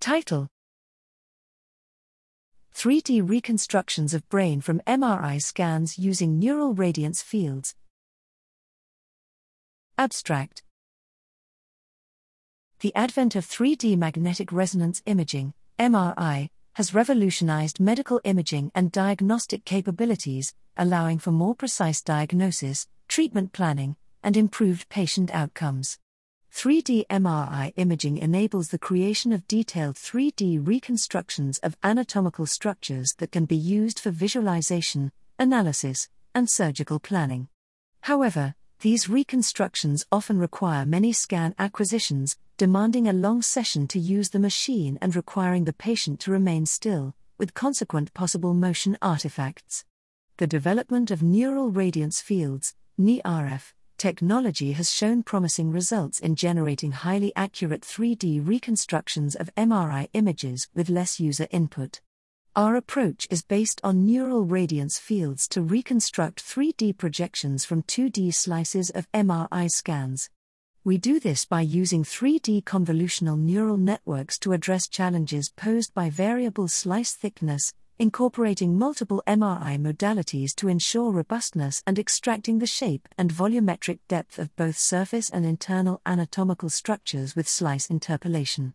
Title 3D reconstructions of brain from MRI scans using neural radiance fields. Abstract The advent of 3D magnetic resonance imaging, MRI, has revolutionized medical imaging and diagnostic capabilities, allowing for more precise diagnosis, treatment planning, and improved patient outcomes. 3D MRI imaging enables the creation of detailed 3D reconstructions of anatomical structures that can be used for visualization, analysis, and surgical planning. However, these reconstructions often require many scan acquisitions, demanding a long session to use the machine and requiring the patient to remain still, with consequent possible motion artifacts. The development of neural radiance fields, NeRF, technology has shown promising results in generating highly accurate 3D reconstructions of MRI images with less user input. Our approach is based on neural radiance fields to reconstruct 3D projections from 2D slices of MRI scans. We do this by using 3D convolutional neural networks to address challenges posed by variable slice thickness, incorporating multiple MRI modalities to ensure robustness and extracting the shape and volumetric depth of both surface and internal anatomical structures with slice interpolation.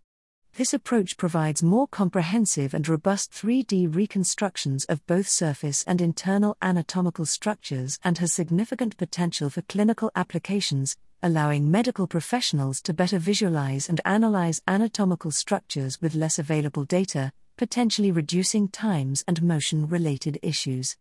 This approach provides more comprehensive and robust 3D reconstructions of both surface and internal anatomical structures and has significant potential for clinical applications, allowing medical professionals to better visualize and analyze anatomical structures with less available data, potentially reducing times and motion related issues.